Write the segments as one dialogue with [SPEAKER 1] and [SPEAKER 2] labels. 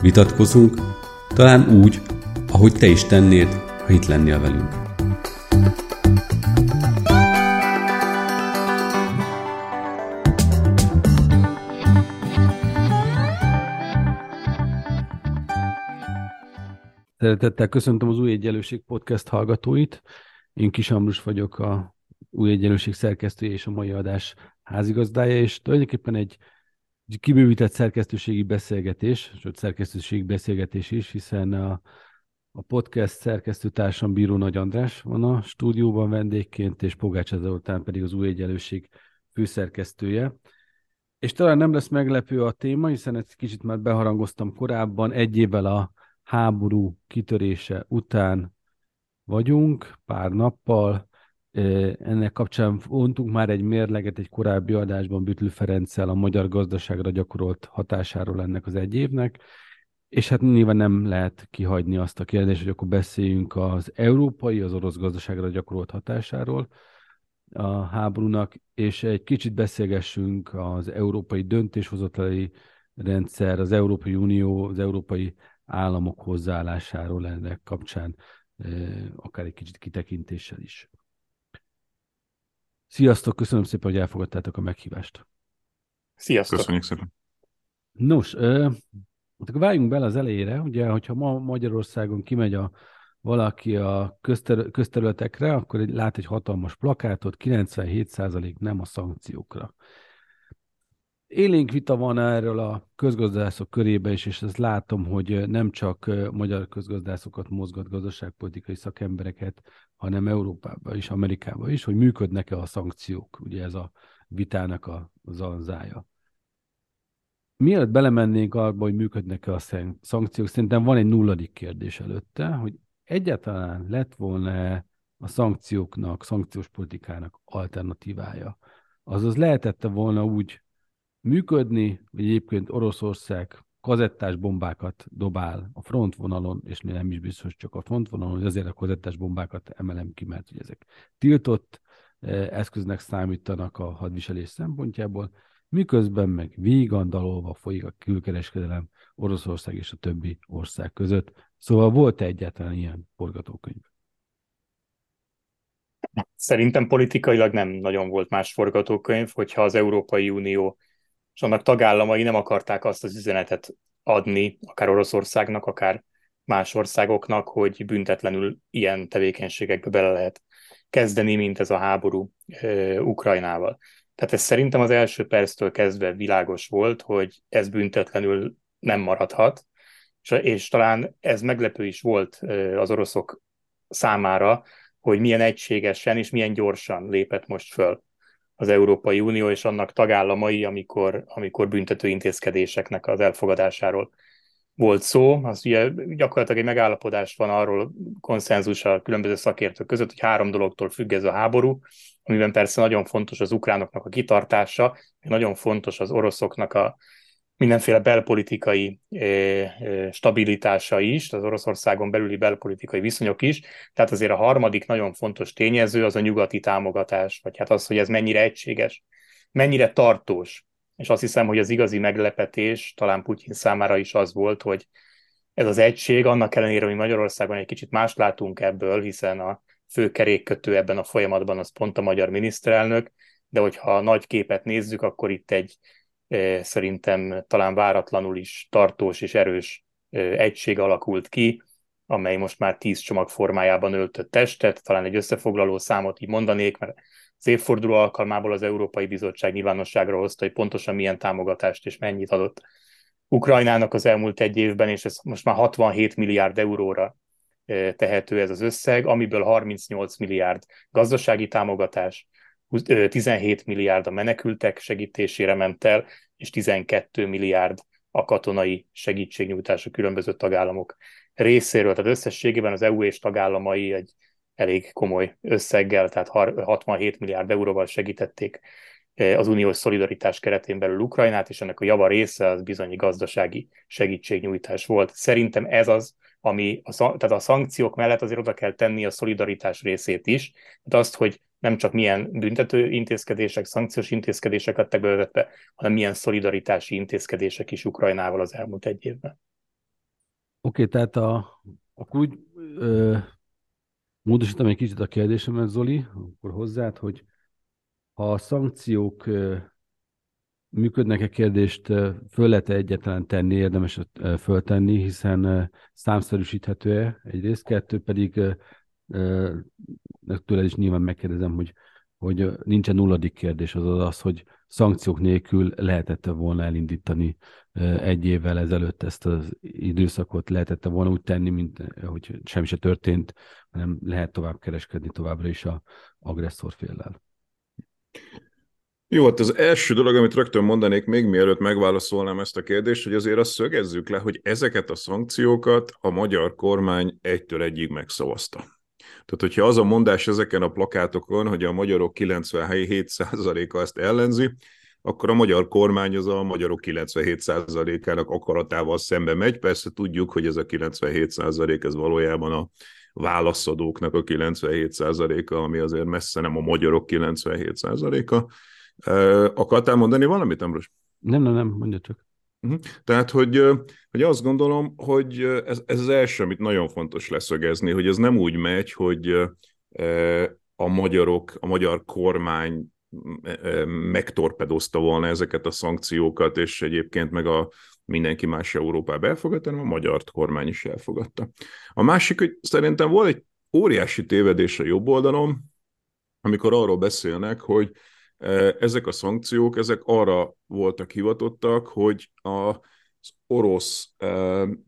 [SPEAKER 1] vitatkozunk, talán úgy, ahogy te is tennéd, ha itt lennél velünk. Szeretettel köszöntöm az Új Egyenlőség podcast hallgatóit. Én Kis Ambrus vagyok, a Új Egyenlőség szerkesztője és a mai adás házigazdája, és tulajdonképpen egy kibővített szerkesztőségi beszélgetés, sőt szerkesztőségi beszélgetés is, hiszen a, a podcast szerkesztőtársam Bíró Nagy András van a stúdióban vendégként, és Pogács után pedig az új egyenlőség főszerkesztője. És talán nem lesz meglepő a téma, hiszen ezt kicsit már beharangoztam korábban, egy évvel a háború kitörése után vagyunk, pár nappal, ennek kapcsán vontunk már egy mérleget egy korábbi adásban Bütlő Ferenccel a magyar gazdaságra gyakorolt hatásáról ennek az egy évnek, és hát nyilván nem lehet kihagyni azt a kérdést, hogy akkor beszéljünk az európai, az orosz gazdaságra gyakorolt hatásáról a háborúnak, és egy kicsit beszélgessünk az európai döntéshozatali rendszer, az Európai Unió, az európai államok hozzáállásáról ennek kapcsán, akár egy kicsit kitekintéssel is. Sziasztok, köszönöm szépen, hogy elfogadtátok a meghívást.
[SPEAKER 2] Sziasztok.
[SPEAKER 3] Köszönjük szépen.
[SPEAKER 1] Nos, ö, akkor váljunk bele az elejére, ugye, hogyha ma Magyarországon kimegy a, valaki a közter, közterületekre, akkor egy, lát egy hatalmas plakátot, 97% nem a szankciókra. Élénk vita van erről a közgazdászok körében is, és ezt látom, hogy nem csak magyar közgazdászokat mozgat gazdaságpolitikai szakembereket, hanem Európában is, Amerikában is, hogy működnek-e a szankciók. Ugye ez a vitának a zanzája. Mielőtt belemennénk abba, hogy működnek-e a szankciók, szerintem van egy nulladik kérdés előtte, hogy egyáltalán lett volna a szankcióknak, szankciós politikának alternatívája. Azaz lehetette volna úgy működni, hogy egyébként Oroszország kazettás bombákat dobál a frontvonalon, és nem is biztos csak a frontvonalon, hogy azért a kazettás bombákat emelem ki, mert hogy ezek tiltott eh, eszköznek számítanak a hadviselés szempontjából, miközben meg vígandalolva folyik a külkereskedelem Oroszország és a többi ország között. Szóval volt -e egyáltalán ilyen forgatókönyv?
[SPEAKER 2] Szerintem politikailag nem nagyon volt más forgatókönyv, hogyha az Európai Unió és annak tagállamai nem akarták azt az üzenetet adni, akár Oroszországnak, akár más országoknak, hogy büntetlenül ilyen tevékenységekbe bele lehet kezdeni, mint ez a háború e, Ukrajnával. Tehát ez szerintem az első perctől kezdve világos volt, hogy ez büntetlenül nem maradhat, és, és talán ez meglepő is volt az oroszok számára, hogy milyen egységesen és milyen gyorsan lépett most föl az Európai Unió és annak tagállamai, amikor, amikor büntető intézkedéseknek az elfogadásáról volt szó. Az ugye gyakorlatilag egy megállapodás van arról konszenzus a különböző szakértők között, hogy három dologtól függ ez a háború, amiben persze nagyon fontos az ukránoknak a kitartása, nagyon fontos az oroszoknak a, mindenféle belpolitikai stabilitása is, az Oroszországon belüli belpolitikai viszonyok is, tehát azért a harmadik nagyon fontos tényező az a nyugati támogatás, vagy hát az, hogy ez mennyire egységes, mennyire tartós. És azt hiszem, hogy az igazi meglepetés talán Putyin számára is az volt, hogy ez az egység, annak ellenére, hogy Magyarországon egy kicsit más látunk ebből, hiszen a fő kerékkötő ebben a folyamatban az pont a magyar miniszterelnök, de hogyha a nagy képet nézzük, akkor itt egy szerintem talán váratlanul is tartós és erős egység alakult ki, amely most már tíz csomag formájában öltött testet, talán egy összefoglaló számot így mondanék, mert az évforduló alkalmából az Európai Bizottság nyilvánosságra hozta, hogy pontosan milyen támogatást és mennyit adott Ukrajnának az elmúlt egy évben, és ez most már 67 milliárd euróra tehető ez az összeg, amiből 38 milliárd gazdasági támogatás, 17 milliárd a menekültek segítésére ment el, és 12 milliárd a katonai segítségnyújtás a különböző tagállamok részéről. Tehát összességében az EU és tagállamai egy elég komoly összeggel, tehát 67 milliárd euróval segítették az uniós szolidaritás keretén belül Ukrajnát, és ennek a java része az bizonyi gazdasági segítségnyújtás volt. Szerintem ez az, ami a, tehát a szankciók mellett azért oda kell tenni a szolidaritás részét is, tehát azt, hogy nem csak milyen büntető intézkedések, szankciós intézkedések lettek bevezetve, hanem milyen szolidaritási intézkedések is Ukrajnával az elmúlt egy évben.
[SPEAKER 1] Oké, okay, tehát a, akkor úgy ö, módosítom egy kicsit a kérdésemet, Zoli, akkor hozzád, hogy ha a szankciók ö, működnek-e kérdést föl lehet -e egyetlen tenni, érdemes föltenni, hiszen számszerűsíthető-e egyrészt, kettő pedig tőled is nyilván megkérdezem, hogy, hogy nincsen nulladik kérdés, az az, hogy szankciók nélkül lehetette volna elindítani egy évvel ezelőtt ezt az időszakot, lehetette volna úgy tenni, mint hogy semmi se történt, hanem lehet tovább kereskedni továbbra is a agresszor féllel.
[SPEAKER 3] Jó, hát az első dolog, amit rögtön mondanék, még mielőtt megválaszolnám ezt a kérdést, hogy azért azt szögezzük le, hogy ezeket a szankciókat a magyar kormány egytől egyig megszavazta. Tehát, hogyha az a mondás ezeken a plakátokon, hogy a magyarok 97%-a ezt ellenzi, akkor a magyar kormány az a magyarok 97%-ának akaratával szembe megy. Persze tudjuk, hogy ez a 97% ez valójában a válaszadóknak a 97%-a, ami azért messze nem a magyarok 97%-a. Akartál mondani valamit, Ambrus?
[SPEAKER 1] Nem, nem, nem, mondja.
[SPEAKER 3] Uh-huh. Tehát, hogy, hogy azt gondolom, hogy ez, ez az első, amit nagyon fontos leszögezni, hogy ez nem úgy megy, hogy a magyarok, a magyar kormány megtorpedozta volna ezeket a szankciókat, és egyébként meg a mindenki más Európába elfogadta, hanem a magyar kormány is elfogadta. A másik, hogy szerintem volt egy óriási tévedés a jobb oldalon, amikor arról beszélnek, hogy ezek a szankciók, ezek arra voltak hivatottak, hogy az orosz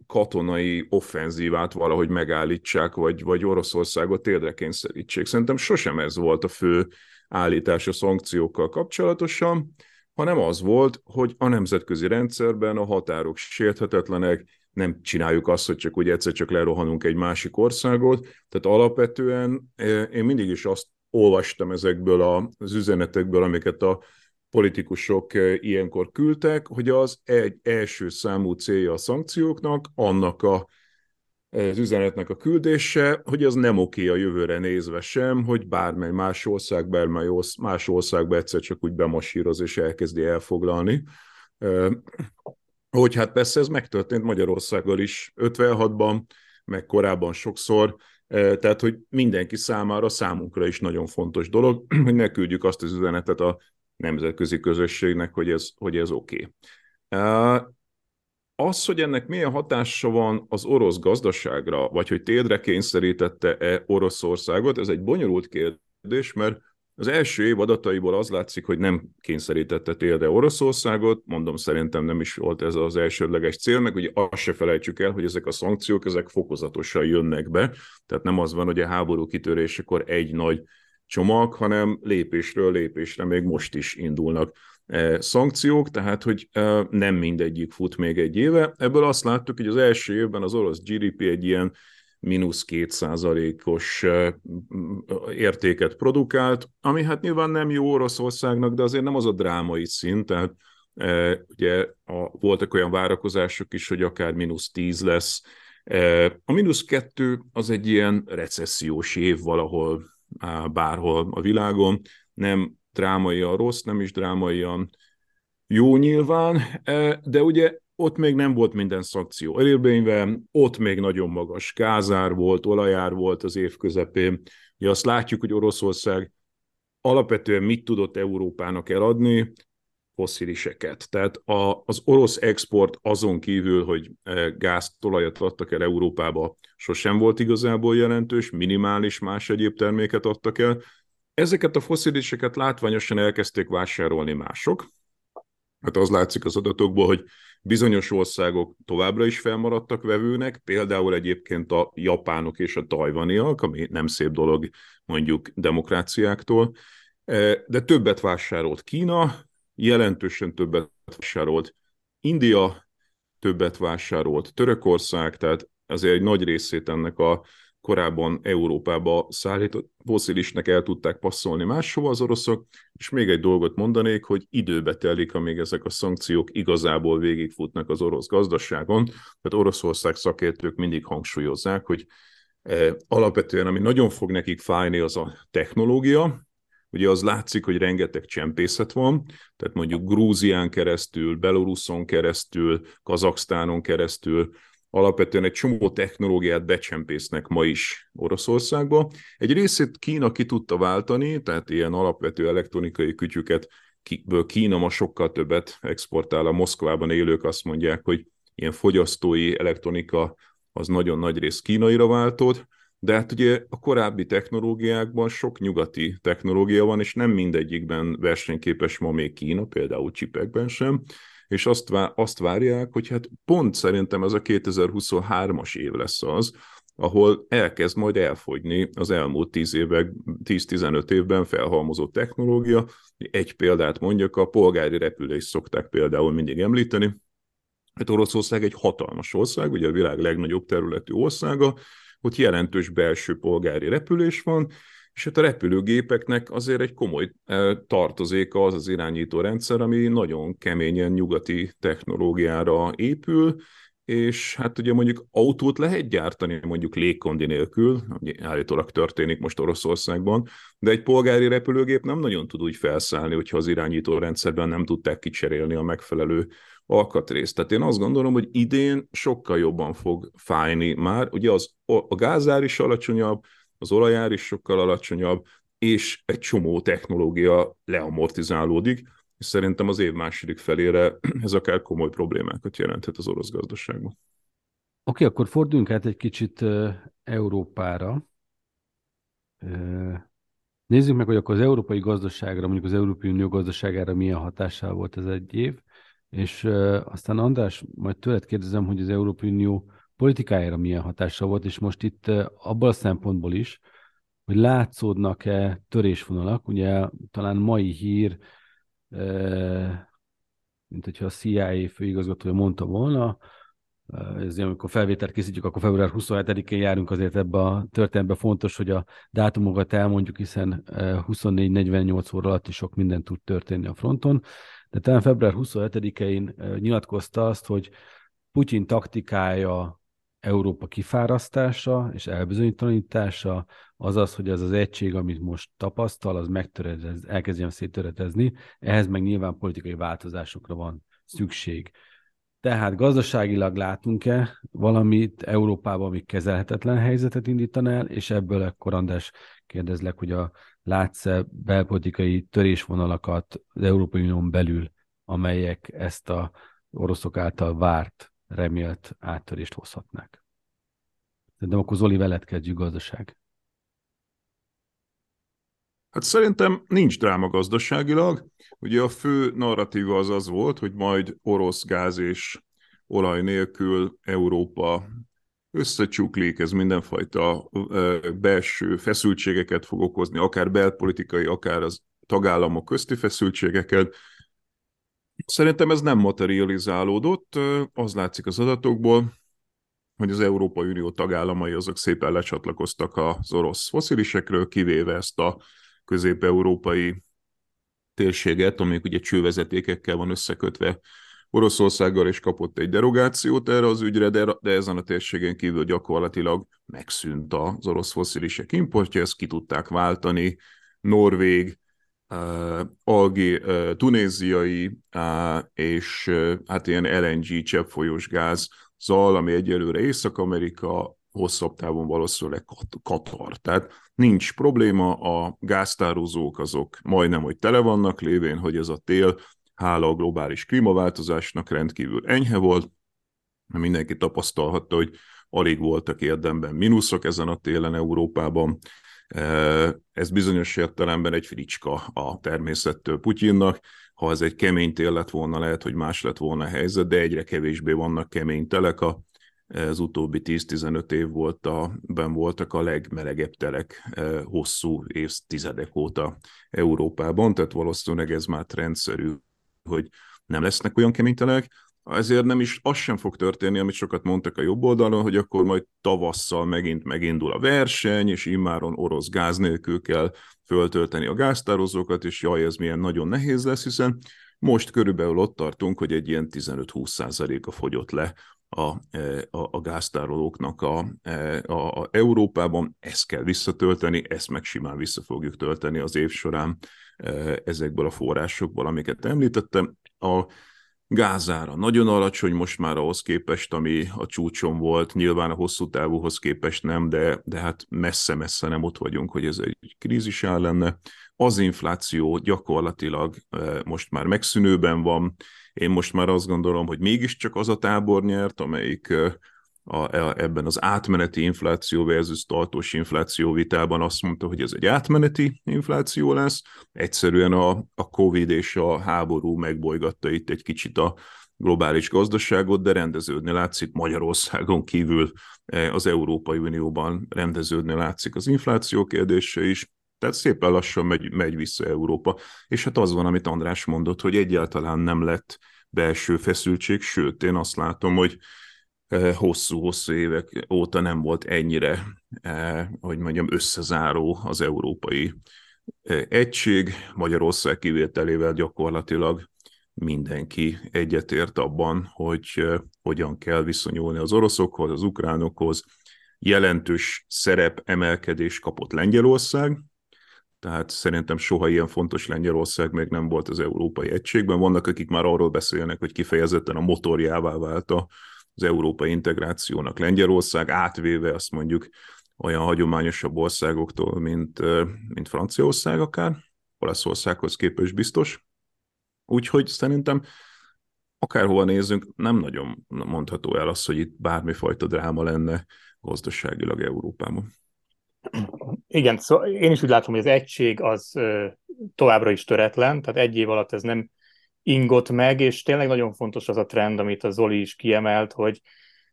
[SPEAKER 3] katonai offenzívát valahogy megállítsák, vagy, vagy Oroszországot térdre kényszerítsék. Szerintem sosem ez volt a fő állítás a szankciókkal kapcsolatosan, hanem az volt, hogy a nemzetközi rendszerben a határok sérthetetlenek, nem csináljuk azt, hogy csak úgy egyszer csak lerohanunk egy másik országot. Tehát alapvetően én mindig is azt olvastam ezekből az üzenetekből, amiket a politikusok eh, ilyenkor küldtek, hogy az egy első számú célja a szankcióknak, annak a, az üzenetnek a küldése, hogy az nem oké a jövőre nézve sem, hogy bármely más ország, bármely más országba egyszer csak úgy bemasíroz és elkezdi elfoglalni. Eh, hogy hát persze ez megtörtént Magyarországgal is 56-ban, meg korábban sokszor, tehát, hogy mindenki számára, számunkra is nagyon fontos dolog, hogy ne küldjük azt az üzenetet a nemzetközi közösségnek, hogy ez, hogy ez oké. Az, hogy ennek milyen hatása van az orosz gazdaságra, vagy hogy térdre kényszerítette-e Oroszországot, ez egy bonyolult kérdés, mert az első év adataiból az látszik, hogy nem kényszerítette télde Oroszországot, mondom, szerintem nem is volt ez az elsődleges cél, meg ugye azt se felejtsük el, hogy ezek a szankciók, ezek fokozatosan jönnek be, tehát nem az van, hogy a háború kitörésekor egy nagy csomag, hanem lépésről lépésre még most is indulnak e, szankciók, tehát hogy e, nem mindegyik fut még egy éve. Ebből azt láttuk, hogy az első évben az orosz GDP egy ilyen mínusz kétszázalékos értéket produkált, ami hát nyilván nem jó Oroszországnak, de azért nem az a drámai szint, tehát ugye a, voltak olyan várakozások is, hogy akár mínusz tíz lesz. A mínusz kettő az egy ilyen recessziós év valahol, bárhol a világon, nem drámai a rossz, nem is drámai a jó nyilván, de ugye ott még nem volt minden szankció elérvényve, ott még nagyon magas gázár volt, olajár volt az év közepén. Ugye azt látjuk, hogy Oroszország alapvetően mit tudott Európának eladni, fossziliseket. Tehát a, az orosz export azon kívül, hogy e, gázt, olajat adtak el Európába, sosem volt igazából jelentős, minimális más egyéb terméket adtak el. Ezeket a fossziliseket látványosan elkezdték vásárolni mások. Hát az látszik az adatokból, hogy Bizonyos országok továbbra is felmaradtak vevőnek, például egyébként a japánok és a tajvaniak, ami nem szép dolog mondjuk demokráciáktól, e, de többet vásárolt Kína, jelentősen többet vásárolt India, többet vásárolt Törökország, tehát azért egy nagy részét ennek a korábban Európába szállított foszilisnek el tudták passzolni máshova az oroszok, és még egy dolgot mondanék, hogy időbe telik, amíg ezek a szankciók igazából végigfutnak az orosz gazdaságon. Tehát Oroszország szakértők mindig hangsúlyozzák, hogy eh, alapvetően ami nagyon fog nekik fájni, az a technológia, Ugye az látszik, hogy rengeteg csempészet van, tehát mondjuk Grúzián keresztül, Belorusszon keresztül, Kazaksztánon keresztül, alapvetően egy csomó technológiát becsempésznek ma is Oroszországba. Egy részét Kína ki tudta váltani, tehát ilyen alapvető elektronikai kütyüket Kína ma sokkal többet exportál. A Moszkvában élők azt mondják, hogy ilyen fogyasztói elektronika az nagyon nagy rész kínaira váltott, de hát ugye a korábbi technológiákban sok nyugati technológia van, és nem mindegyikben versenyképes ma még Kína, például csipekben sem, és azt, vá- azt várják, hogy hát pont szerintem ez a 2023-as év lesz az, ahol elkezd majd elfogyni az elmúlt 10 évek, 10-15 évben felhalmozott technológia. Egy példát mondjak, a polgári repülést szokták például mindig említeni. Hát Oroszország egy hatalmas ország, ugye a világ legnagyobb területű országa, ott jelentős belső polgári repülés van, és hát a repülőgépeknek azért egy komoly eh, tartozéka az az irányító rendszer, ami nagyon keményen nyugati technológiára épül, és hát ugye mondjuk autót lehet gyártani mondjuk légkondi nélkül, ami állítólag történik most Oroszországban, de egy polgári repülőgép nem nagyon tud úgy felszállni, hogyha az irányító rendszerben nem tudták kicserélni a megfelelő alkatrészt. Tehát én azt gondolom, hogy idén sokkal jobban fog fájni már. Ugye az, a gázár is alacsonyabb, az olajár is sokkal alacsonyabb, és egy csomó technológia leamortizálódik, és szerintem az év második felére ez akár komoly problémákat jelenthet az orosz gazdaságban. Oké,
[SPEAKER 1] okay, akkor forduljunk át egy kicsit Európára. Nézzük meg, hogy akkor az európai gazdaságra, mondjuk az Európai Unió gazdaságára milyen hatással volt ez egy év, és aztán András, majd tőled kérdezem, hogy az Európai Unió politikájára milyen hatással volt, és most itt abból a szempontból is, hogy látszódnak-e törésvonalak, ugye talán mai hír, mint hogyha a CIA főigazgatója mondta volna, ez amikor felvételt készítjük, akkor február 27-én járunk, azért ebbe a történetbe. Fontos, hogy a dátumokat elmondjuk, hiszen 24-48 óra alatt is sok minden tud történni a fronton. De talán február 27-én nyilatkozta azt, hogy Putyin taktikája Európa kifárasztása és elbizonyítalanítása az az, hogy az az egység, amit most tapasztal, az megtöredez, elkezdjen széttöretezni, ehhez meg nyilván politikai változásokra van szükség. Tehát gazdaságilag látunk-e valamit Európában, ami kezelhetetlen helyzetet indítan el, és ebből akkor András kérdezlek, hogy a látsz-e belpolitikai törésvonalakat az Európai Unión belül, amelyek ezt a oroszok által várt, remélt áttörést hozhatnák? De akkor Zoli veled kezdjük gazdaság.
[SPEAKER 3] Hát szerintem nincs dráma gazdaságilag. Ugye a fő narratíva az az volt, hogy majd orosz gáz és olaj nélkül Európa összecsuklik, ez mindenfajta belső feszültségeket fog okozni, akár belpolitikai, akár az tagállamok közti feszültségeket. Szerintem ez nem materializálódott, az látszik az adatokból, hogy az Európai Unió tagállamai azok szépen lecsatlakoztak az orosz foszilisekről, kivéve ezt a közép-európai térséget, amelyik ugye csővezetékekkel van összekötve Oroszországgal is kapott egy derogációt erre az ügyre, de, de ezen a térségen kívül gyakorlatilag megszűnt az orosz foszilisek importja, ezt ki tudták váltani. Norvég, algé, tunéziai és hát ilyen LNG cseppfolyós gáz zal, ami egyelőre Észak-Amerika, hosszabb távon valószínűleg Katar. Tehát nincs probléma, a gáztározók azok majdnem, hogy tele vannak lévén, hogy ez a tél hála a globális klímaváltozásnak rendkívül enyhe volt, mindenki tapasztalhatta, hogy alig voltak érdemben mínuszok ezen a télen Európában. Ez bizonyos értelemben egy fricska a természettől Putyinnak. Ha ez egy kemény tél lett volna, lehet, hogy más lett volna a helyzet, de egyre kevésbé vannak kemény telek. Az utóbbi 10-15 év volt a, ben voltak a legmelegebb telek hosszú évtizedek óta Európában, tehát valószínűleg ez már rendszerű hogy nem lesznek olyan kemény telek. Ezért nem is az sem fog történni, amit sokat mondtak a jobb oldalon, hogy akkor majd tavasszal megint megindul a verseny, és immáron orosz gáz nélkül kell föltölteni a gáztározókat, és jaj, ez milyen nagyon nehéz lesz, hiszen most körülbelül ott tartunk, hogy egy ilyen 15-20 százaléka fogyott le a, e, a, a gáztárolóknak a, e, a, a Európában. Ezt kell visszatölteni, ezt meg simán vissza fogjuk tölteni az év során e, ezekből a forrásokból, amiket említettem. A gázára. Nagyon alacsony most már ahhoz képest, ami a csúcson volt, nyilván a hosszú távúhoz képest nem, de, de hát messze-messze nem ott vagyunk, hogy ez egy krízis áll lenne. Az infláció gyakorlatilag most már megszűnőben van, én most már azt gondolom, hogy mégiscsak az a tábor nyert, amelyik a, a, ebben az átmeneti infláció versus tartós infláció vitában azt mondta, hogy ez egy átmeneti infláció lesz. Egyszerűen a, a Covid és a háború megbolygatta itt egy kicsit a globális gazdaságot, de rendeződni látszik Magyarországon kívül e, az Európai Unióban rendeződni látszik az infláció kérdése is. Tehát szépen lassan megy, megy vissza Európa. És hát az van, amit András mondott, hogy egyáltalán nem lett belső feszültség, sőt, én azt látom, hogy hosszú-hosszú évek óta nem volt ennyire, hogy mondjam, összezáró az európai egység. Magyarország kivételével gyakorlatilag mindenki egyetért abban, hogy hogyan kell viszonyulni az oroszokhoz, az ukránokhoz. Jelentős szerep emelkedés kapott Lengyelország, tehát szerintem soha ilyen fontos Lengyelország még nem volt az európai egységben. Vannak, akik már arról beszélnek, hogy kifejezetten a motorjává vált a az európai integrációnak Lengyelország, átvéve azt mondjuk olyan hagyományosabb országoktól, mint, mint Franciaország akár, Olaszországhoz képest biztos. Úgyhogy szerintem akárhova nézzünk, nem nagyon mondható el az, hogy itt bármifajta dráma lenne gazdaságilag Európában.
[SPEAKER 2] Igen, szóval én is úgy látom, hogy az egység az továbbra is töretlen, tehát egy év alatt ez nem ingott meg, és tényleg nagyon fontos az a trend, amit a Zoli is kiemelt, hogy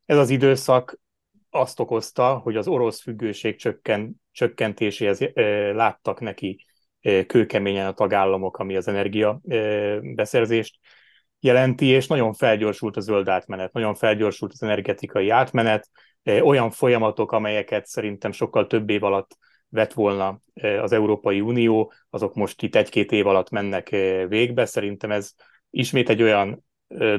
[SPEAKER 2] ez az időszak azt okozta, hogy az orosz függőség csökken, csökkentéséhez láttak neki kőkeményen a tagállamok, ami az energia beszerzést jelenti, és nagyon felgyorsult a zöld átmenet, nagyon felgyorsult az energetikai átmenet, olyan folyamatok, amelyeket szerintem sokkal több év alatt vett volna az Európai Unió, azok most itt egy-két év alatt mennek végbe. Szerintem ez ismét egy olyan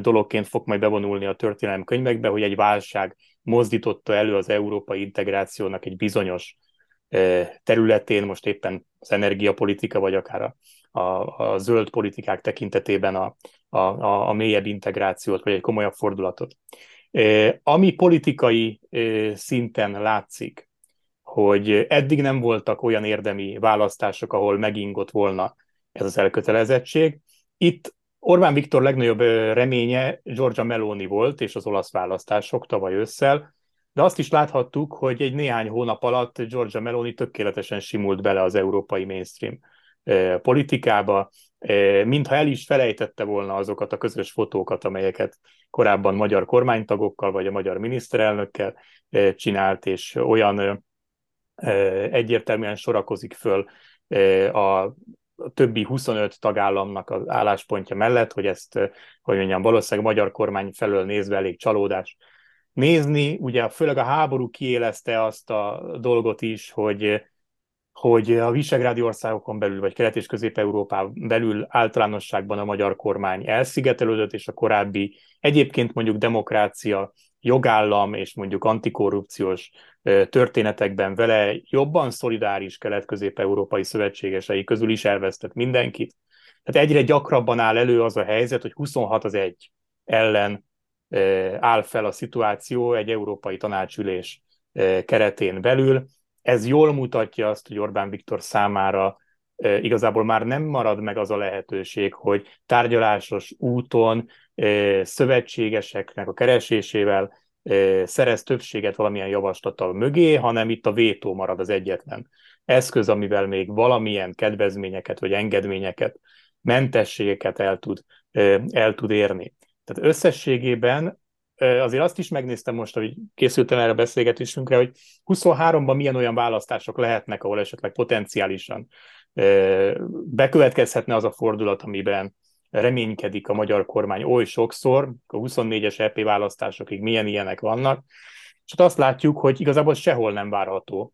[SPEAKER 2] dologként fog majd bevonulni a történelem könyvekbe, hogy egy válság mozdította elő az európai integrációnak egy bizonyos területén, most éppen az energiapolitika, vagy akár a, a, a zöld politikák tekintetében a, a, a, a mélyebb integrációt, vagy egy komolyabb fordulatot. Ami politikai szinten látszik, hogy eddig nem voltak olyan érdemi választások, ahol megingott volna ez az elkötelezettség. Itt Orbán Viktor legnagyobb reménye Giorgia Meloni volt, és az olasz választások tavaly ősszel, de azt is láthattuk, hogy egy néhány hónap alatt Giorgia Meloni tökéletesen simult bele az európai mainstream politikába, mintha el is felejtette volna azokat a közös fotókat, amelyeket korábban magyar kormánytagokkal vagy a magyar miniszterelnökkel csinált, és olyan egyértelműen sorakozik föl a többi 25 tagállamnak az álláspontja mellett, hogy ezt, hogy mondjam, valószínűleg magyar kormány felől nézve elég csalódás nézni. Ugye főleg a háború kiélezte azt a dolgot is, hogy hogy a visegrádi országokon belül, vagy Kelet- és Közép-Európában belül általánosságban a magyar kormány elszigetelődött, és a korábbi egyébként mondjuk demokrácia, jogállam és mondjuk antikorrupciós történetekben vele jobban szolidáris kelet-közép-európai szövetségesei közül is elvesztett mindenkit. Tehát egyre gyakrabban áll elő az a helyzet, hogy 26 az egy ellen áll fel a szituáció egy európai tanácsülés keretén belül, ez jól mutatja azt, hogy Orbán Viktor számára igazából már nem marad meg az a lehetőség, hogy tárgyalásos úton szövetségeseknek a keresésével szerez többséget valamilyen javaslattal mögé, hanem itt a vétó marad az egyetlen eszköz, amivel még valamilyen kedvezményeket vagy engedményeket, mentességeket el tud, el tud érni. Tehát összességében azért azt is megnéztem most, hogy készültem erre a beszélgetésünkre, hogy 23-ban milyen olyan választások lehetnek, ahol esetleg potenciálisan bekövetkezhetne az a fordulat, amiben reménykedik a magyar kormány oly sokszor, a 24-es EP választásokig milyen ilyenek vannak, és azt látjuk, hogy igazából sehol nem várható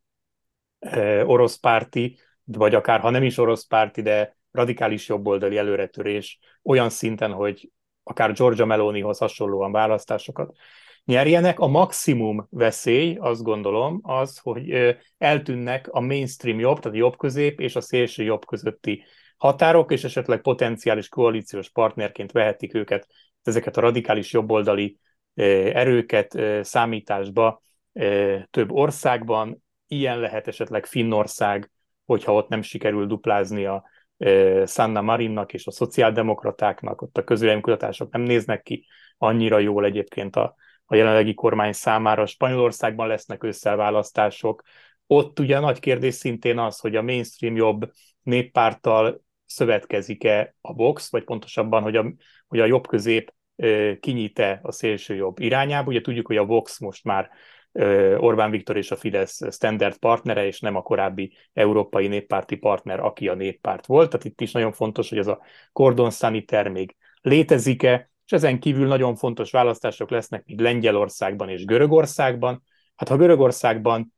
[SPEAKER 2] orosz párti, vagy akár ha nem is orosz párti, de radikális jobboldali előretörés olyan szinten, hogy akár Georgia Melonihoz hasonlóan választásokat nyerjenek. A maximum veszély, azt gondolom, az, hogy eltűnnek a mainstream jobb, tehát jobb közép és a szélső jobb közötti határok, és esetleg potenciális koalíciós partnerként vehetik őket, ezeket a radikális jobboldali erőket számításba több országban. Ilyen lehet esetleg Finnország, hogyha ott nem sikerül duplázni a Sanna Marinnak és a szociáldemokratáknak, ott a közvéleménykutatások nem néznek ki annyira jól egyébként a, a jelenlegi kormány számára. Spanyolországban lesznek összelválasztások. Ott ugye nagy kérdés szintén az, hogy a mainstream jobb néppárttal szövetkezik-e a Vox, vagy pontosabban, hogy a, hogy a jobb közép kinyite a szélső jobb irányába. Ugye tudjuk, hogy a Vox most már Orbán Viktor és a Fidesz standard partnere, és nem a korábbi európai néppárti partner, aki a néppárt volt. Tehát itt is nagyon fontos, hogy ez a cordon sanitaire még létezik-e, és ezen kívül nagyon fontos választások lesznek még Lengyelországban és Görögországban. Hát ha Görögországban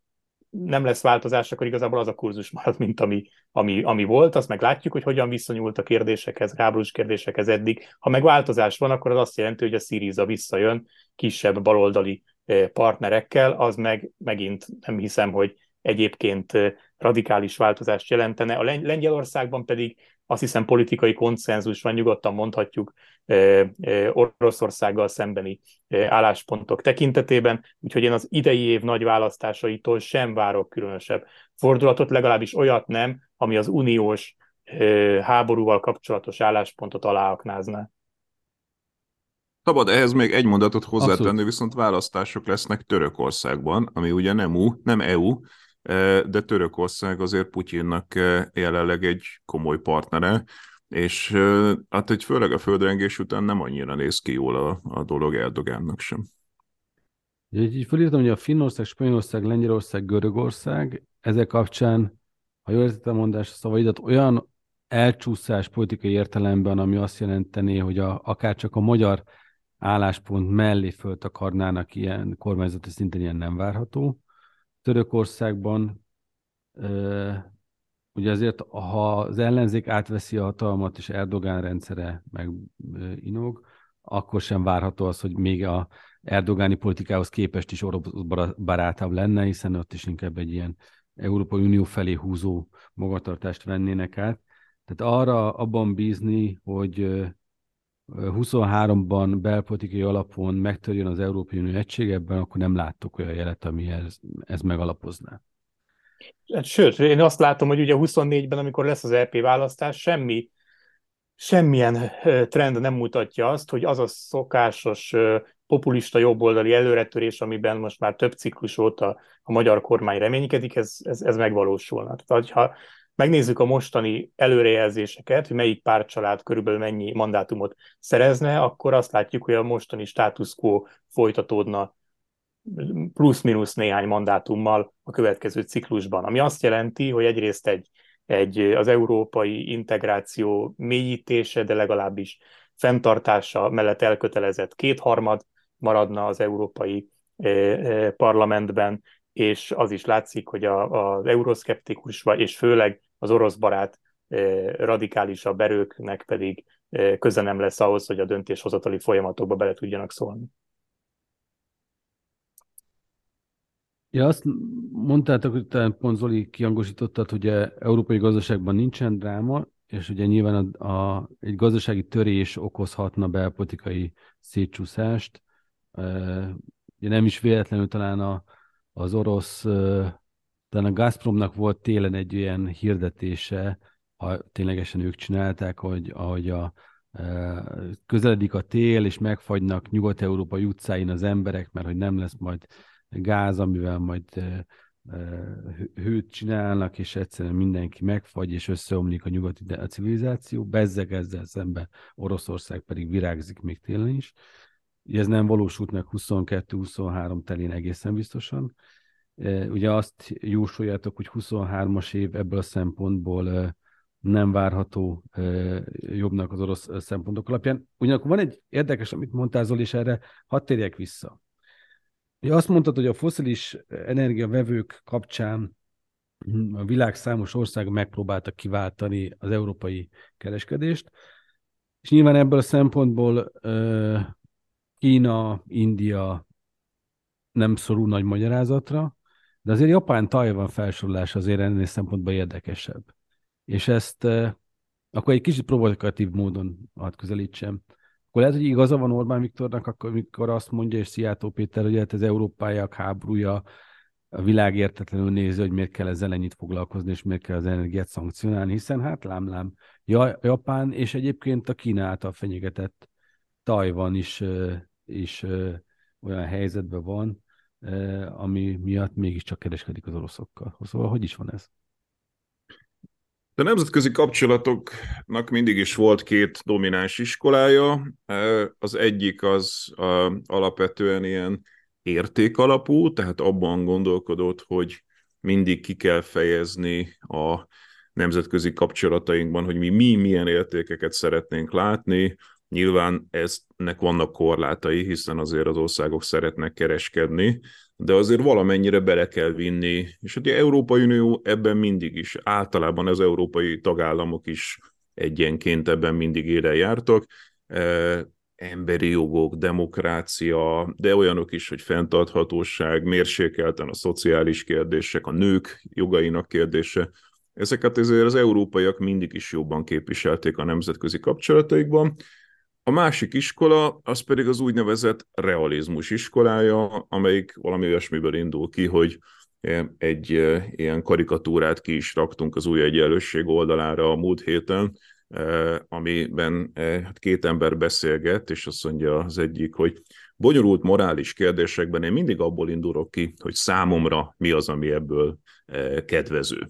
[SPEAKER 2] nem lesz változás, akkor igazából az a kurzus marad, mint ami, ami, ami volt, azt meg látjuk, hogy hogyan viszonyult a kérdésekhez, háborús kérdésekhez eddig. Ha meg változás van, akkor az azt jelenti, hogy a Syriza visszajön kisebb baloldali partnerekkel, az meg megint nem hiszem, hogy egyébként radikális változást jelentene. A Lengyelországban pedig azt hiszem politikai konszenzus van, nyugodtan mondhatjuk Oroszországgal szembeni álláspontok tekintetében, úgyhogy én az idei év nagy választásaitól sem várok különösebb fordulatot, legalábbis olyat nem, ami az uniós háborúval kapcsolatos álláspontot aláaknázná.
[SPEAKER 3] Szabad ehhez még egy mondatot hozzátenni, viszont választások lesznek Törökországban, ami ugye nem, EU, nem EU, de Törökország azért Putyinnak jelenleg egy komoly partnere, és hát egy főleg a földrengés után nem annyira néz ki jól a, a dolog Erdogánnak sem.
[SPEAKER 1] Így, így felírtam, hogy a Finnország, Spanyolország, Lengyelország, Görögország, ezek kapcsán, ha jól értettem mondás a szavaidat, olyan elcsúszás politikai értelemben, ami azt jelenteni, hogy a, akár csak a magyar álláspont mellé föltakarnának ilyen kormányzati szinten ilyen nem várható. Törökországban ugye azért, ha az ellenzék átveszi a hatalmat, és Erdogán rendszere meg inog, akkor sem várható az, hogy még a erdogáni politikához képest is orosz barátabb lenne, hiszen ott is inkább egy ilyen Európai Unió felé húzó magatartást vennének át. Tehát arra abban bízni, hogy 23-ban belpolitikai alapon megtörjön az Európai Unió egység, ebben akkor nem láttok olyan jelet, ami ez, ez megalapozná.
[SPEAKER 2] Hát sőt, én azt látom, hogy ugye 24-ben, amikor lesz az EP választás, semmi, semmilyen trend nem mutatja azt, hogy az a szokásos populista jobboldali előretörés, amiben most már több ciklus óta a magyar kormány reménykedik, ez, ez, ez megvalósulna. Tehát, ha megnézzük a mostani előrejelzéseket, hogy melyik pártcsalád körülbelül mennyi mandátumot szerezne, akkor azt látjuk, hogy a mostani status quo folytatódna plusz-minusz néhány mandátummal a következő ciklusban, ami azt jelenti, hogy egyrészt egy, egy az európai integráció mélyítése, de legalábbis fenntartása mellett elkötelezett kétharmad maradna az európai eh, eh, parlamentben, és az is látszik, hogy az euroszkeptikus, és főleg az orosz barát radikálisabb erőknek pedig köze nem lesz ahhoz, hogy a döntéshozatali folyamatokba bele tudjanak szólni.
[SPEAKER 1] Ja, azt mondtátok, hogy te pont Zoli kiangosítottad, hogy a európai gazdaságban nincsen dráma, és ugye nyilván a, a, egy gazdasági törés okozhatna belpolitikai szétcsúszást. E, ugye nem is véletlenül talán a, az orosz, e, talán a Gazpromnak volt télen egy olyan hirdetése, ha ténylegesen ők csinálták, hogy ahogy a, e, közeledik a tél, és megfagynak Nyugat-Európai utcáin az emberek, mert hogy nem lesz majd gáz, amivel majd hőt csinálnak, és egyszerűen mindenki megfagy, és összeomlik a nyugati a civilizáció, bezzeg ezzel szemben Oroszország pedig virágzik még télen is. Ez nem valósult meg 22-23 telén egészen biztosan. Ugye azt jósoljátok, hogy 23-as év ebből a szempontból nem várható jobbnak az orosz szempontok alapján. Ugyanakkor van egy érdekes, amit mondtál Zoli, és erre hadd térjek vissza. Ugye azt mondtad, hogy a foszilis energiavevők kapcsán a világ számos országa megpróbálta kiváltani az európai kereskedést, és nyilván ebből a szempontból Kína, India nem szorul nagy magyarázatra, de azért Japán-Tajvan felsorolása azért ennél szempontból érdekesebb. És ezt akkor egy kicsit provokatív módon hadd közelítsem. Akkor lehet, hogy igaza van Orbán Viktornak, akkor, amikor azt mondja, és Szijjártó Péter, hogy hát az európaiak háborúja a világ értetlenül nézi, hogy miért kell ezzel ennyit foglalkozni, és miért kell az energiát szankcionálni, hiszen hát lámlám, Japán és egyébként a Kína által fenyegetett Tajvan is, is olyan helyzetben van, ami miatt mégiscsak kereskedik az oroszokkal. Szóval hogy is van ez?
[SPEAKER 3] A nemzetközi kapcsolatoknak mindig is volt két domináns iskolája. Az egyik az alapvetően ilyen értékalapú, tehát abban gondolkodott, hogy mindig ki kell fejezni a nemzetközi kapcsolatainkban, hogy mi, mi milyen értékeket szeretnénk látni. Nyilván eznek vannak korlátai, hiszen azért az országok szeretnek kereskedni, de azért valamennyire bele kell vinni, és ugye Európai Unió ebben mindig is, általában az európai tagállamok is egyenként ebben mindig élen jártak, emberi jogok, demokrácia, de olyanok is, hogy fenntarthatóság, mérsékelten a szociális kérdések, a nők jogainak kérdése. Ezeket ezért az európaiak mindig is jobban képviselték a nemzetközi kapcsolataikban. A másik iskola, az pedig az úgynevezett realizmus iskolája, amelyik valami olyasmiből indul ki, hogy egy ilyen karikatúrát ki is raktunk az új egyenlősség oldalára a múlt héten, amiben hát két ember beszélget, és azt mondja az egyik, hogy bonyolult morális kérdésekben én mindig abból indulok ki, hogy számomra mi az, ami ebből kedvező.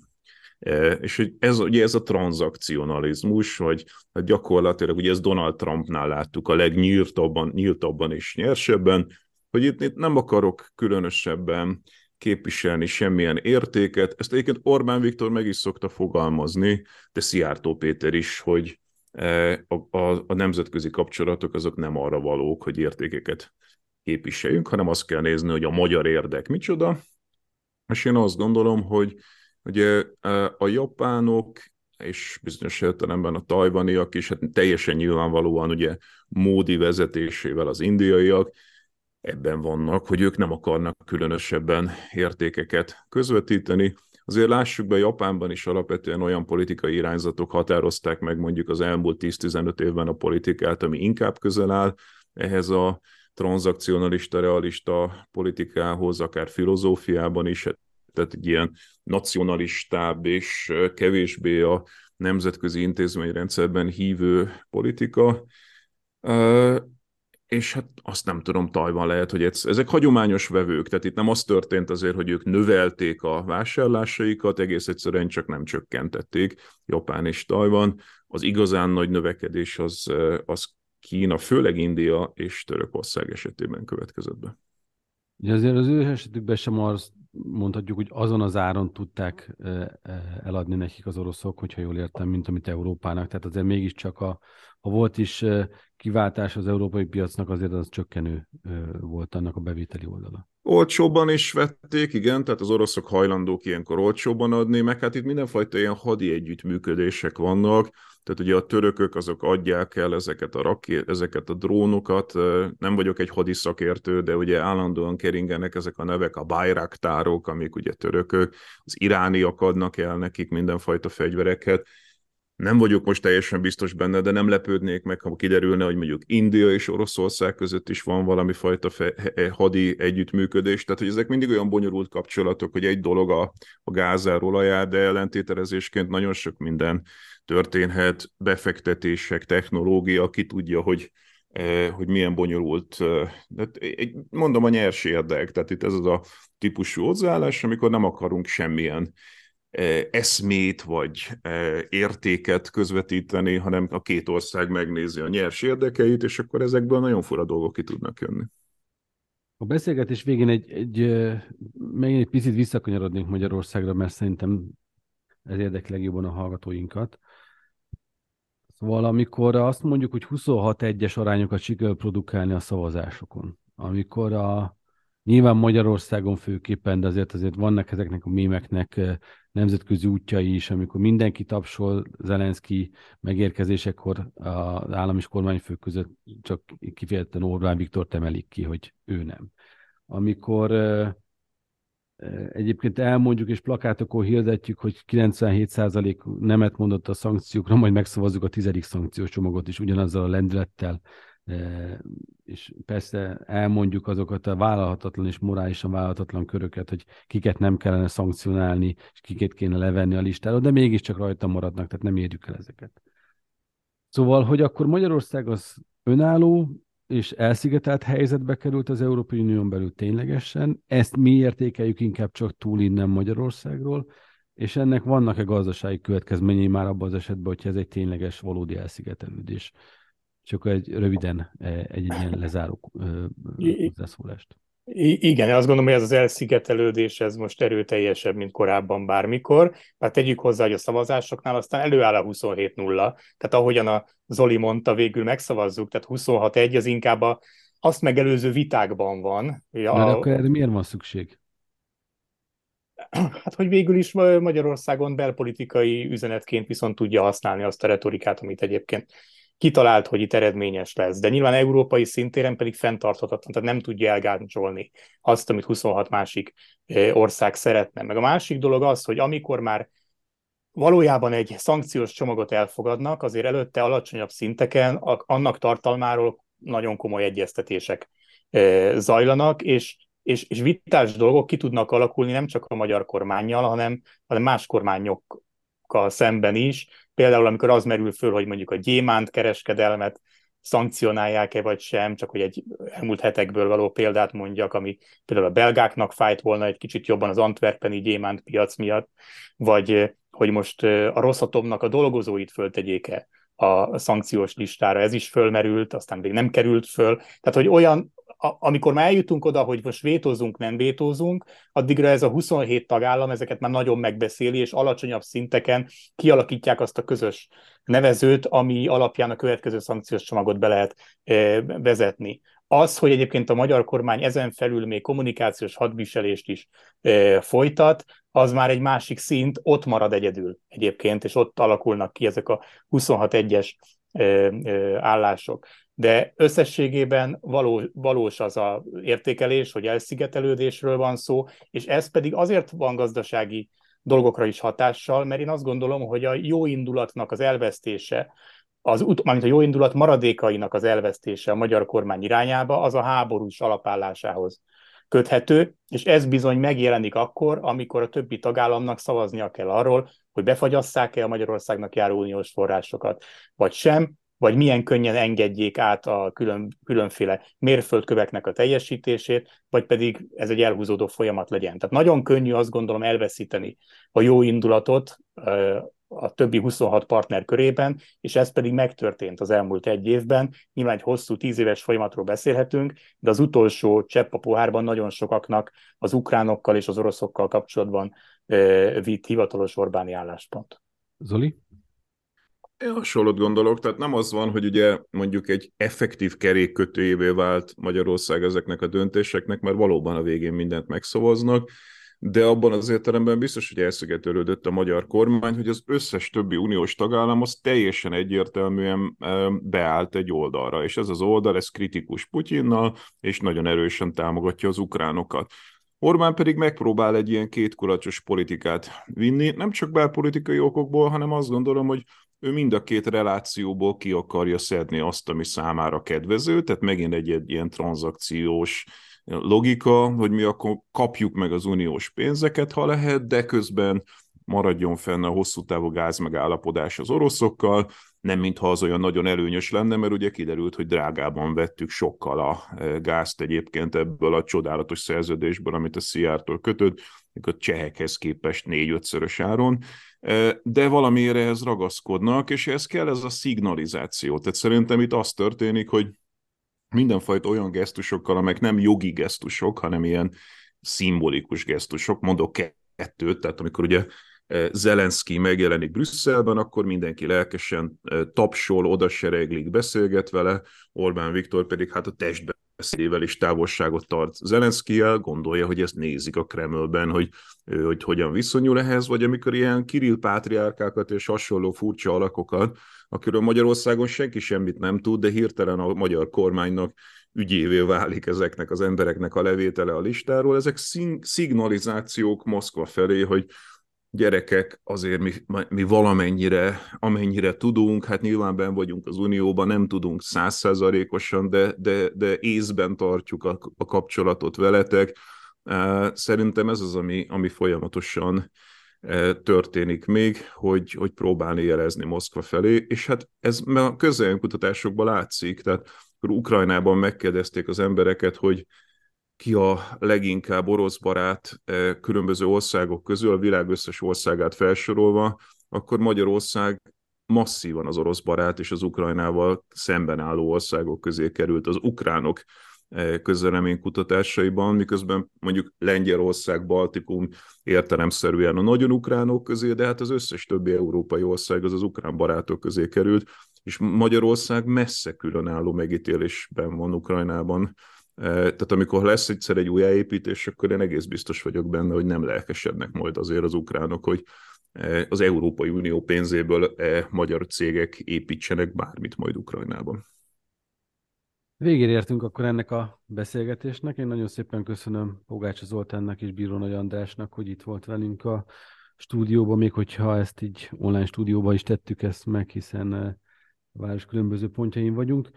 [SPEAKER 3] És hogy ez, ugye ez a tranzakcionalizmus, vagy hát gyakorlatilag ugye ez Donald Trumpnál láttuk a legnyíltabban nyíltabban és nyersebben, hogy itt, itt nem akarok különösebben képviselni semmilyen értéket. Ezt egyébként Orbán Viktor meg is szokta fogalmazni, de Szijjártó Péter is, hogy e, a, a, a nemzetközi kapcsolatok azok nem arra valók, hogy értékeket képviseljünk, hanem azt kell nézni, hogy a magyar érdek micsoda. És én azt gondolom, hogy ugye a japánok és bizonyos értelemben a tajvaniak is, hát teljesen nyilvánvalóan ugye Módi vezetésével az indiaiak, ebben vannak, hogy ők nem akarnak különösebben értékeket közvetíteni. Azért lássuk be, Japánban is alapvetően olyan politikai irányzatok határozták meg mondjuk az elmúlt 10-15 évben a politikát, ami inkább közel áll ehhez a tranzakcionalista, realista politikához, akár filozófiában is, tehát egy ilyen nacionalistább és kevésbé a nemzetközi intézményrendszerben hívő politika és hát azt nem tudom, Tajvan lehet, hogy ez, ezek hagyományos vevők, tehát itt nem az történt azért, hogy ők növelték a vásárlásaikat, egész egyszerűen csak nem csökkentették, Japán és Tajvan. Az igazán nagy növekedés az, az Kína, főleg India és Törökország esetében következett be.
[SPEAKER 1] Ugye azért az ő esetükben sem az mondhatjuk, hogy azon az áron tudták eladni nekik az oroszok, hogyha jól értem, mint amit Európának. Tehát azért mégiscsak, a, ha volt is kiváltás az európai piacnak, azért az csökkenő volt annak a bevételi oldala.
[SPEAKER 3] Olcsóban is vették, igen, tehát az oroszok hajlandók ilyenkor olcsóban adni, meg hát itt mindenfajta ilyen hadi együttműködések vannak, tehát ugye a törökök azok adják el ezeket a, raké, ezeket a drónokat, nem vagyok egy hadiszakértő, de ugye állandóan keringenek ezek a nevek, a bajraktárok, amik ugye törökök, az irániak adnak el nekik mindenfajta fegyvereket, nem vagyok most teljesen biztos benne, de nem lepődnék meg, ha kiderülne, hogy mondjuk India és Oroszország között is van valami fajta fe- hadi együttműködés. Tehát, hogy ezek mindig olyan bonyolult kapcsolatok, hogy egy dolog a, a gázáról olajár, de ellentételezésként nagyon sok minden történhet, befektetések, technológia, ki tudja, hogy eh, hogy milyen bonyolult, eh, de mondom a nyers érdek, tehát itt ez az a típusú hozzáállás, amikor nem akarunk semmilyen eszmét vagy értéket közvetíteni, hanem a két ország megnézi a nyers érdekeit, és akkor ezekből nagyon fura dolgok ki tudnak jönni.
[SPEAKER 1] A beszélgetés végén egy, egy, megint egy picit visszakanyarodnék Magyarországra, mert szerintem ez érdekli legjobban a hallgatóinkat. Szóval amikor azt mondjuk, hogy 26-1-es arányokat sikerül produkálni a szavazásokon, amikor a nyilván Magyarországon főképpen, de azért azért vannak ezeknek a mémeknek nemzetközi útjai is, amikor mindenki tapsol Zelenszky megérkezésekor az állam és kormányfő között csak kifejezetten Orbán Viktor emelik ki, hogy ő nem. Amikor egyébként elmondjuk és plakátokon hirdetjük, hogy 97% nemet mondott a szankciókra, majd megszavazzuk a tizedik szankciós csomagot is ugyanazzal a lendülettel, és persze elmondjuk azokat a vállalhatatlan és morálisan vállalhatatlan köröket, hogy kiket nem kellene szankcionálni, és kiket kéne levenni a listáról, de mégiscsak rajta maradnak, tehát nem érjük el ezeket. Szóval, hogy akkor Magyarország az önálló és elszigetelt helyzetbe került az Európai Unión belül ténylegesen, ezt mi értékeljük inkább csak túl innen Magyarországról, és ennek vannak-e gazdasági következményei már abban az esetben, hogyha ez egy tényleges, valódi elszigetelődés csak egy röviden e, egy, ilyen lezáró hozzászólást.
[SPEAKER 2] Igen, azt gondolom, hogy ez az elszigetelődés ez most erőteljesebb, mint korábban bármikor. Hát tegyük hozzá, hogy a szavazásoknál aztán előáll a 27-0. Tehát ahogyan a Zoli mondta, végül megszavazzuk, tehát 26-1 az inkább a, azt megelőző vitákban van.
[SPEAKER 1] A... De akkor erre miért van szükség?
[SPEAKER 2] Hát, hogy végül is Magyarországon belpolitikai üzenetként viszont tudja használni azt a retorikát, amit egyébként kitalált, hogy itt eredményes lesz. De nyilván európai szintéren pedig fenntarthatatlan, tehát nem tudja elgáncsolni azt, amit 26 másik ország szeretne. Meg a másik dolog az, hogy amikor már valójában egy szankciós csomagot elfogadnak, azért előtte alacsonyabb szinteken annak tartalmáról nagyon komoly egyeztetések zajlanak, és, és, és vitás dolgok ki tudnak alakulni nem csak a magyar kormányjal, hanem, hanem más kormányokkal szemben is, Például, amikor az merül föl, hogy mondjuk a gyémánt kereskedelmet szankcionálják-e vagy sem, csak hogy egy elmúlt hetekből való példát mondjak, ami például a belgáknak fájt volna egy kicsit jobban az antwerpeni gyémánt piac miatt, vagy hogy most a Rosszatomnak a dolgozóit föltegyék-e a szankciós listára. Ez is fölmerült, aztán még nem került föl. Tehát, hogy olyan amikor már eljutunk oda, hogy most vétózunk, nem vétózunk, addigra ez a 27 tagállam ezeket már nagyon megbeszéli, és alacsonyabb szinteken kialakítják azt a közös nevezőt, ami alapján a következő szankciós csomagot be lehet e, vezetni. Az, hogy egyébként a magyar kormány ezen felül még kommunikációs hadviselést is e, folytat, az már egy másik szint, ott marad egyedül egyébként, és ott alakulnak ki ezek a 26-1-es állások. De összességében való, valós az a értékelés, hogy elszigetelődésről van szó, és ez pedig azért van gazdasági dolgokra is hatással, mert én azt gondolom, hogy a jó indulatnak az elvesztése, az, mármint a jó indulat maradékainak az elvesztése a magyar kormány irányába, az a háborús alapállásához köthető, és ez bizony megjelenik akkor, amikor a többi tagállamnak szavaznia kell arról, hogy befagyasszák-e a Magyarországnak járó uniós forrásokat, vagy sem, vagy milyen könnyen engedjék át a külön, különféle mérföldköveknek a teljesítését, vagy pedig ez egy elhúzódó folyamat legyen. Tehát nagyon könnyű azt gondolom elveszíteni a jó indulatot a többi 26 partner körében, és ez pedig megtörtént az elmúlt egy évben. Nyilván egy hosszú tíz éves folyamatról beszélhetünk, de az utolsó csepp a pohárban nagyon sokaknak az ukránokkal és az oroszokkal kapcsolatban vitt hivatalos Orbáni álláspont.
[SPEAKER 1] Zoli?
[SPEAKER 3] Én hasonlót gondolok, tehát nem az van, hogy ugye mondjuk egy effektív kerékkötőjévé vált Magyarország ezeknek a döntéseknek, mert valóban a végén mindent megszavaznak, de abban az értelemben biztos, hogy elszigetelődött a magyar kormány, hogy az összes többi uniós tagállam az teljesen egyértelműen beállt egy oldalra, és ez az oldal, ez kritikus Putyinnal, és nagyon erősen támogatja az ukránokat. Orbán pedig megpróbál egy ilyen kétkulacsos politikát vinni, nem csak belpolitikai okokból, hanem azt gondolom, hogy ő mind a két relációból ki akarja szedni azt, ami számára kedvező, tehát megint egy, egy ilyen tranzakciós logika, hogy mi akkor kapjuk meg az uniós pénzeket, ha lehet, de közben maradjon fenn a hosszú távú gázmegállapodás az oroszokkal, nem mintha az olyan nagyon előnyös lenne, mert ugye kiderült, hogy drágában vettük sokkal a e, gázt egyébként ebből a csodálatos szerződésből, amit a Szijjártól kötött, a csehekhez képest négy-ötszörös áron, e, de valamiére ehhez ragaszkodnak, és ez kell ez a szignalizáció. Tehát szerintem itt az történik, hogy mindenfajta olyan gesztusokkal, amelyek nem jogi gesztusok, hanem ilyen szimbolikus gesztusok, mondok kettőt, tehát amikor ugye Zelenszky megjelenik Brüsszelben, akkor mindenki lelkesen tapsol, odasereglik, beszélget vele, Orbán Viktor pedig hát a testbe beszédével is távolságot tart Zelenszkijel, gondolja, hogy ezt nézik a Kremlben, hogy, hogy hogyan viszonyul ehhez, vagy amikor ilyen Kirill pátriárkákat és hasonló furcsa alakokat, akiről Magyarországon senki semmit nem tud, de hirtelen a magyar kormánynak ügyévé válik ezeknek az embereknek a levétele a listáról. Ezek szignalizációk Moszkva felé, hogy gyerekek, azért mi, mi valamennyire, amennyire tudunk, hát nyilván ben vagyunk az Unióban, nem tudunk százszázalékosan, de, de, de észben tartjuk a, a kapcsolatot veletek. Szerintem ez az, ami, ami folyamatosan történik még, hogy, hogy próbálni jelezni Moszkva felé, és hát ez a kutatásokban látszik, tehát Ukrajnában megkérdezték az embereket, hogy ki a leginkább orosz barát eh, különböző országok közül, a világ összes országát felsorolva, akkor Magyarország masszívan az orosz barát és az Ukrajnával szemben álló országok közé került az ukránok eh, kutatásaiban, miközben mondjuk Lengyelország, Baltikum értelemszerűen a nagyon ukránok közé, de hát az összes többi európai ország az az ukrán barátok közé került, és Magyarország messze különálló megítélésben van Ukrajnában tehát amikor lesz egyszer egy újjáépítés, akkor én egész biztos vagyok benne, hogy nem lelkesednek majd azért az ukránok, hogy az Európai Unió pénzéből magyar cégek építsenek bármit majd Ukrajnában.
[SPEAKER 1] Végére értünk akkor ennek a beszélgetésnek. Én nagyon szépen köszönöm Pogács Zoltánnak és Bíró Nagy Andrásnak, hogy itt volt velünk a stúdióban, még hogyha ezt így online stúdióban is tettük ezt meg, hiszen a város különböző pontjain vagyunk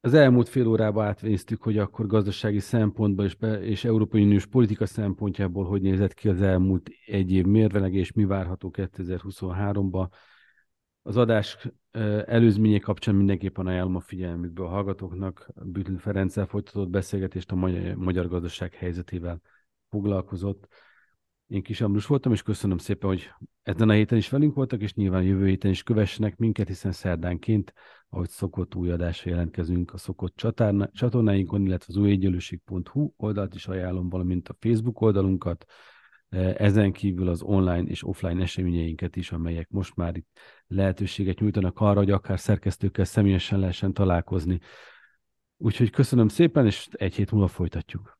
[SPEAKER 1] az elmúlt fél órában átvéztük, hogy akkor gazdasági szempontból és, be, és Európai Uniós politika szempontjából hogy nézett ki az elmúlt egy év mérveleg, és mi várható 2023-ban. Az adás előzménye kapcsán mindenképpen ajánlom a figyelmükbe a hallgatóknak. Bütl Ferenccel folytatott beszélgetést a magyar, magyar gazdaság helyzetével foglalkozott. Én Kis Ambrus voltam, és köszönöm szépen, hogy ezen a héten is velünk voltak, és nyilván jövő héten is kövessenek minket, hiszen szerdánként, ahogy szokott új adásra jelentkezünk a szokott csatornáinkon, illetve az újegyenlőség.hu oldalt is ajánlom, valamint a Facebook oldalunkat, e, ezen kívül az online és offline eseményeinket is, amelyek most már itt lehetőséget nyújtanak arra, hogy akár szerkesztőkkel személyesen lehessen találkozni. Úgyhogy köszönöm szépen, és egy hét múlva folytatjuk.